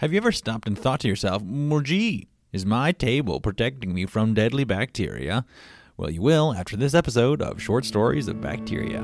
Have you ever stopped and thought to yourself, well, is my table protecting me from deadly bacteria? Well, you will after this episode of Short Stories of Bacteria.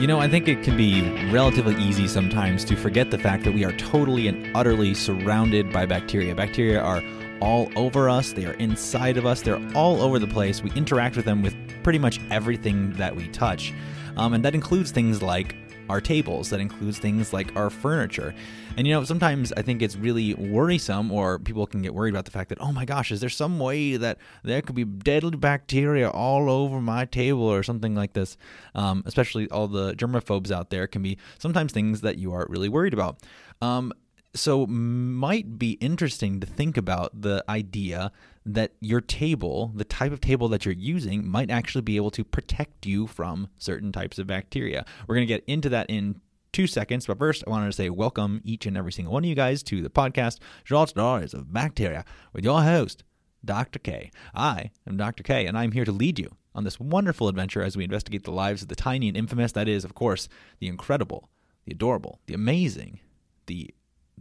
You know, I think it can be relatively easy sometimes to forget the fact that we are totally and utterly surrounded by bacteria. Bacteria are all over us, they are inside of us, they're all over the place. We interact with them with pretty much everything that we touch. Um, and that includes things like our tables, that includes things like our furniture. And you know, sometimes I think it's really worrisome, or people can get worried about the fact that, oh my gosh, is there some way that there could be deadly bacteria all over my table or something like this? Um, especially all the germaphobes out there can be sometimes things that you are really worried about. Um, so, might be interesting to think about the idea that your table, the type of table that you're using, might actually be able to protect you from certain types of bacteria. We're going to get into that in two seconds, but first, I wanted to say welcome each and every single one of you guys to the podcast, Short Stories of Bacteria, with your host, Dr. K. I am Dr. K, and I'm here to lead you on this wonderful adventure as we investigate the lives of the tiny and infamous, that is, of course, the incredible, the adorable, the amazing, the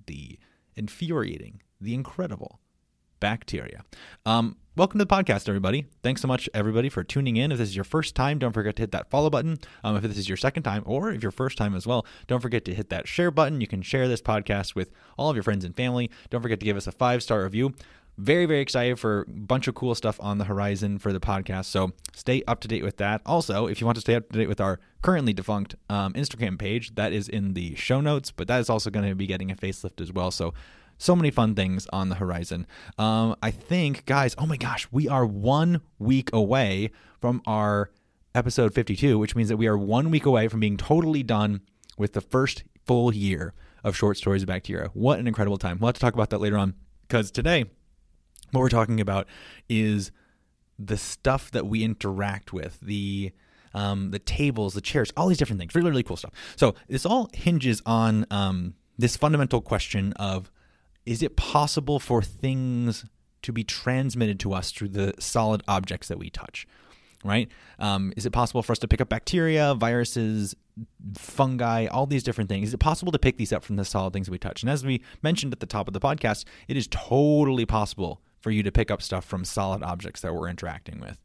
the infuriating, the incredible bacteria. Um, welcome to the podcast, everybody. Thanks so much, everybody, for tuning in. If this is your first time, don't forget to hit that follow button. Um, if this is your second time, or if your first time as well, don't forget to hit that share button. You can share this podcast with all of your friends and family. Don't forget to give us a five star review. Very, very excited for a bunch of cool stuff on the horizon for the podcast. So stay up to date with that. Also, if you want to stay up to date with our currently defunct um, Instagram page, that is in the show notes, but that is also going to be getting a facelift as well. So so many fun things on the horizon. Um, I think, guys, oh my gosh, we are one week away from our episode 52, which means that we are one week away from being totally done with the first full year of Short Stories of Bacteria. What an incredible time. We'll have to talk about that later on because today, what we're talking about is the stuff that we interact with, the um, the tables, the chairs, all these different things. Really, really cool stuff. So this all hinges on um, this fundamental question of is it possible for things to be transmitted to us through the solid objects that we touch? Right? Um, is it possible for us to pick up bacteria, viruses, fungi, all these different things? Is it possible to pick these up from the solid things we touch? And as we mentioned at the top of the podcast, it is totally possible for you to pick up stuff from solid objects that we're interacting with.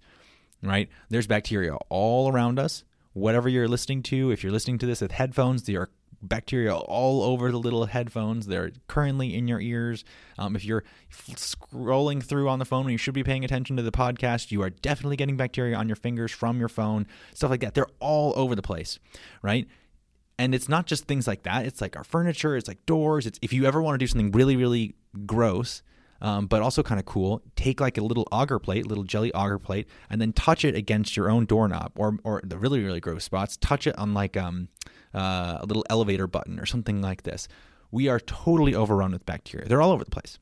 Right? There's bacteria all around us. Whatever you're listening to, if you're listening to this with headphones, they are bacteria all over the little headphones. They're currently in your ears. Um, if you're scrolling through on the phone you should be paying attention to the podcast, you are definitely getting bacteria on your fingers from your phone, stuff like that. They're all over the place, right? And it's not just things like that. It's like our furniture. It's like doors. It's if you ever want to do something really, really gross, um, but also kind of cool. Take like a little agar plate, little jelly agar plate, and then touch it against your own doorknob, or or the really really gross spots. Touch it on like um uh, a little elevator button or something like this. We are totally overrun with bacteria. They're all over the place.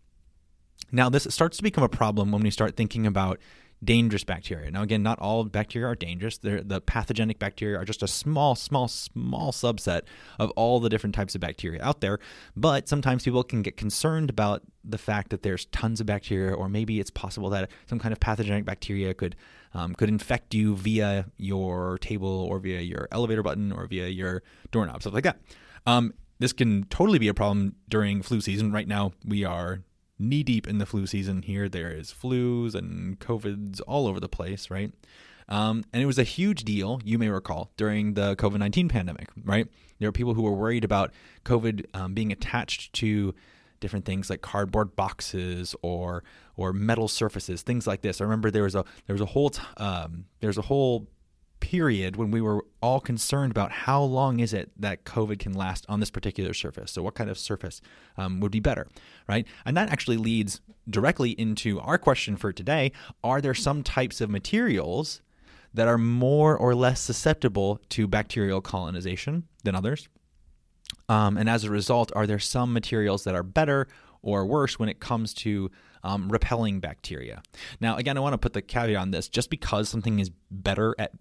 Now, this starts to become a problem when we start thinking about dangerous bacteria. Now, again, not all bacteria are dangerous. They're, the pathogenic bacteria are just a small, small, small subset of all the different types of bacteria out there. But sometimes people can get concerned about the fact that there's tons of bacteria, or maybe it's possible that some kind of pathogenic bacteria could um, could infect you via your table or via your elevator button or via your doorknob, stuff like that. Um, this can totally be a problem during flu season. Right now, we are knee deep in the flu season here. There is flus and COVIDs all over the place, right? Um, and it was a huge deal, you may recall, during the COVID 19 pandemic, right? There were people who were worried about COVID um, being attached to different things like cardboard boxes or or metal surfaces, things like this. I remember there was a there was a whole t- um, there's a whole period when we were all concerned about how long is it that COVID can last on this particular surface. So, what kind of surface um, would be better, right? And that actually leads directly into our question for today: Are there some types of materials that are more or less susceptible to bacterial colonization than others? Um, and as a result, are there some materials that are better or worse when it comes to um, repelling bacteria? Now, again, I want to put the caveat on this just because something is better at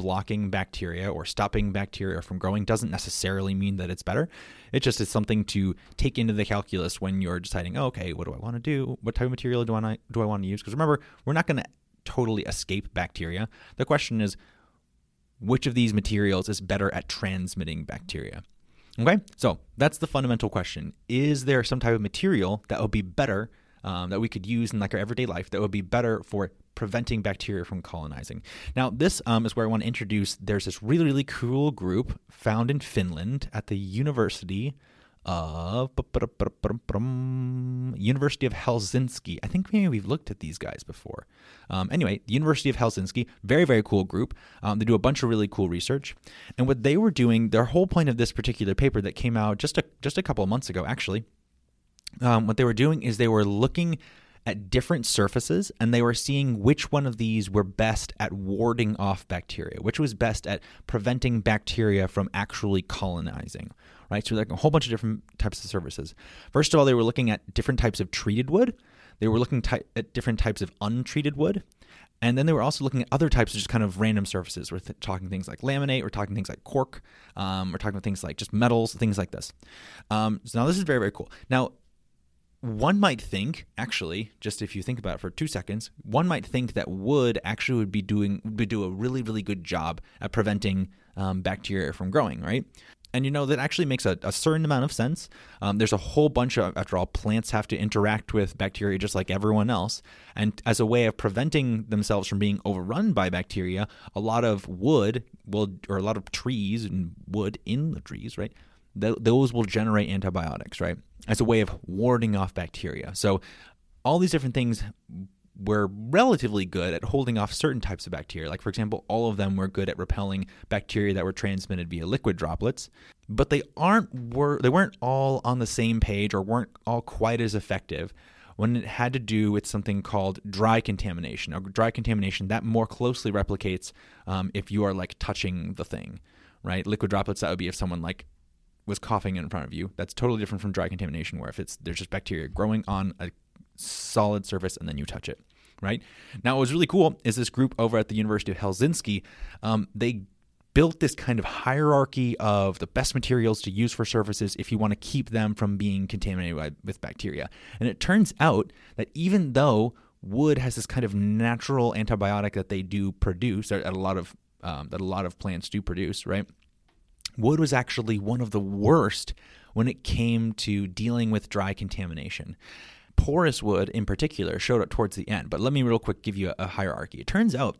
blocking bacteria or stopping bacteria from growing doesn't necessarily mean that it's better. It just is something to take into the calculus when you're deciding, oh, okay, what do I want to do? What type of material do I do I want to use? Because remember, we're not going to totally escape bacteria. The question is, which of these materials is better at transmitting bacteria? Okay, so that's the fundamental question. Is there some type of material that would be better um, that we could use in like our everyday life that would be better for preventing bacteria from colonizing? Now, this um, is where I want to introduce. There's this really really cool group found in Finland at the University of University of Helsinki. I think maybe we've looked at these guys before. Um, anyway, the University of Helsinki, very very cool group. Um, they do a bunch of really cool research, and what they were doing, their whole point of this particular paper that came out just a just a couple of months ago, actually, um, what they were doing is they were looking at different surfaces and they were seeing which one of these were best at warding off bacteria, which was best at preventing bacteria from actually colonizing right? So like a whole bunch of different types of surfaces. First of all, they were looking at different types of treated wood. They were looking ty- at different types of untreated wood. And then they were also looking at other types of just kind of random surfaces. We're th- talking things like laminate, we're talking things like cork, um, we're talking things like just metals, things like this. Um, so now this is very, very cool. Now, one might think, actually, just if you think about it for two seconds, one might think that wood actually would be doing would do a really, really good job at preventing um, bacteria from growing, right? And you know, that actually makes a, a certain amount of sense. Um, there's a whole bunch of, after all, plants have to interact with bacteria just like everyone else. And as a way of preventing themselves from being overrun by bacteria, a lot of wood will, or a lot of trees and wood in the trees, right? Th- those will generate antibiotics, right? As a way of warding off bacteria. So all these different things were relatively good at holding off certain types of bacteria. Like, for example, all of them were good at repelling bacteria that were transmitted via liquid droplets, but they aren't were they weren't all on the same page or weren't all quite as effective when it had to do with something called dry contamination. Or dry contamination that more closely replicates um, if you are like touching the thing, right? Liquid droplets that would be if someone like was coughing in front of you. That's totally different from dry contamination, where if it's there's just bacteria growing on a solid surface and then you touch it right now what was really cool is this group over at the university of helsinki um, they built this kind of hierarchy of the best materials to use for surfaces if you want to keep them from being contaminated with bacteria and it turns out that even though wood has this kind of natural antibiotic that they do produce that a lot of um, that a lot of plants do produce right wood was actually one of the worst when it came to dealing with dry contamination porous wood in particular showed up towards the end. But let me real quick give you a, hierarchy. It turns out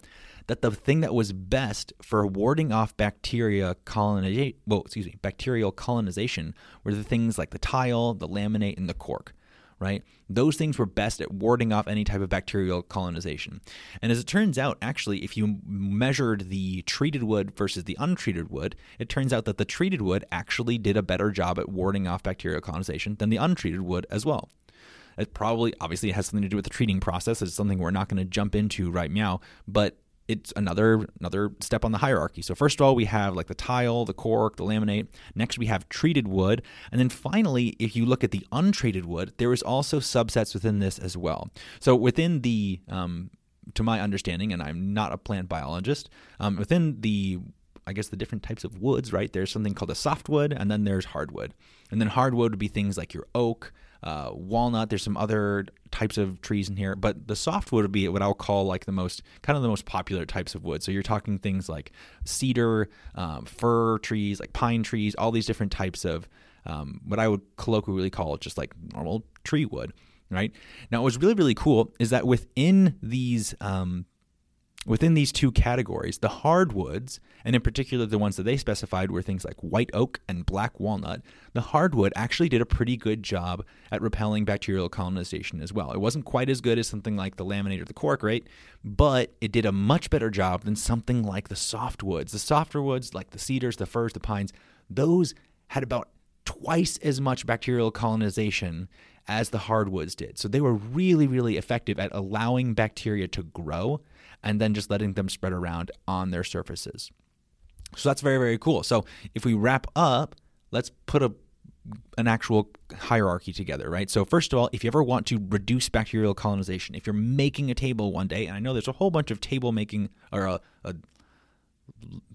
that the thing that was best for warding off bacteria colonization, well, excuse me, bacterial colonization were the things like the tile, the laminate, and the cork. Right? Those things were best at warding off any type of bacterial colonization. And as it turns out, actually, if you measured the treated wood versus the untreated wood, it turns out that the treated wood actually did a better job at warding off bacterial colonization than the untreated wood as well. It probably, obviously, has something to do with the treating process. It's something we're not going to jump into right now, but it's another another step on the hierarchy. So first of all, we have like the tile, the cork, the laminate. Next, we have treated wood, and then finally, if you look at the untreated wood, there is also subsets within this as well. So within the um, to my understanding, and I'm not a plant biologist, um, within the I guess the different types of woods, right? There's something called a softwood, and then there's hardwood. And then hardwood would be things like your oak, uh, walnut. There's some other types of trees in here, but the softwood would be what I'll call like the most kind of the most popular types of wood. So you're talking things like cedar, um, fir trees, like pine trees, all these different types of um, what I would colloquially call just like normal tree wood. Right now, what's really really cool is that within these um, Within these two categories, the hardwoods, and in particular the ones that they specified were things like white oak and black walnut, the hardwood actually did a pretty good job at repelling bacterial colonization as well. It wasn't quite as good as something like the laminate or the cork, right? But it did a much better job than something like the softwoods. The softer woods, like the cedars, the firs, the pines, those had about twice as much bacterial colonization as the hardwoods did. So they were really, really effective at allowing bacteria to grow and then just letting them spread around on their surfaces. So that's very, very cool. So if we wrap up, let's put a an actual hierarchy together, right? So first of all, if you ever want to reduce bacterial colonization, if you're making a table one day, and I know there's a whole bunch of table making or a, a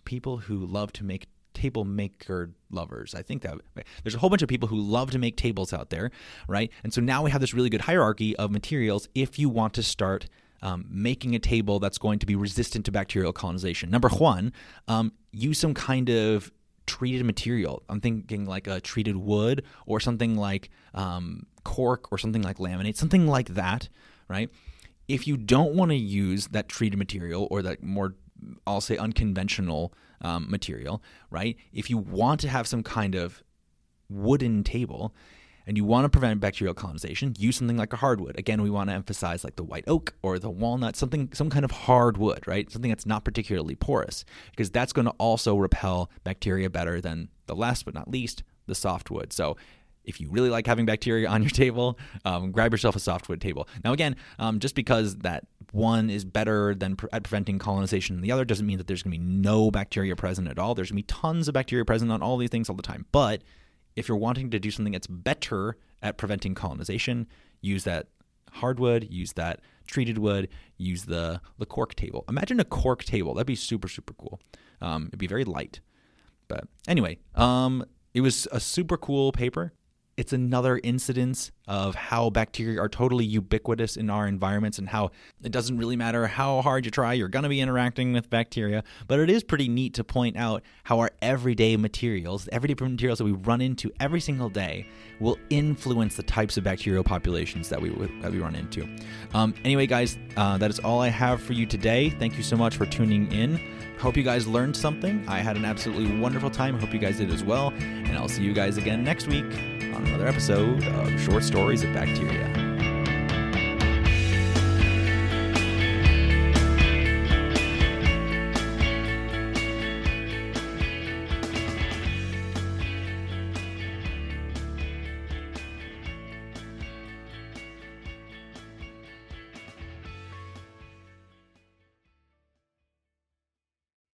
people who love to make table maker lovers. I think that there's a whole bunch of people who love to make tables out there, right? And so now we have this really good hierarchy of materials if you want to start um, making a table that's going to be resistant to bacterial colonization. Number one, um, use some kind of treated material. I'm thinking like a treated wood or something like um, cork or something like laminate, something like that, right? If you don't want to use that treated material or that more, I'll say, unconventional um, material, right? If you want to have some kind of wooden table, and you want to prevent bacterial colonization, use something like a hardwood. Again, we want to emphasize like the white oak or the walnut, something some kind of hardwood, right? Something that's not particularly porous, because that's going to also repel bacteria better than the last but not least, the softwood. So if you really like having bacteria on your table, um, grab yourself a softwood table. Now, again, um, just because that one is better than pre- at preventing colonization than the other doesn't mean that there's going to be no bacteria present at all. There's going to be tons of bacteria present on all these things all the time. But if you're wanting to do something that's better at preventing colonization, use that hardwood, use that treated wood, use the, the cork table. Imagine a cork table. That'd be super, super cool. Um, it'd be very light. But anyway, um, it was a super cool paper it's another incidence of how bacteria are totally ubiquitous in our environments and how it doesn't really matter how hard you try, you're going to be interacting with bacteria. But it is pretty neat to point out how our everyday materials, everyday materials that we run into every single day, will influence the types of bacterial populations that we that we run into. Um, anyway, guys, uh, that is all I have for you today. Thank you so much for tuning in. Hope you guys learned something. I had an absolutely wonderful time. Hope you guys did as well. And I'll see you guys again next week on another episode of Short Stories of Bacteria.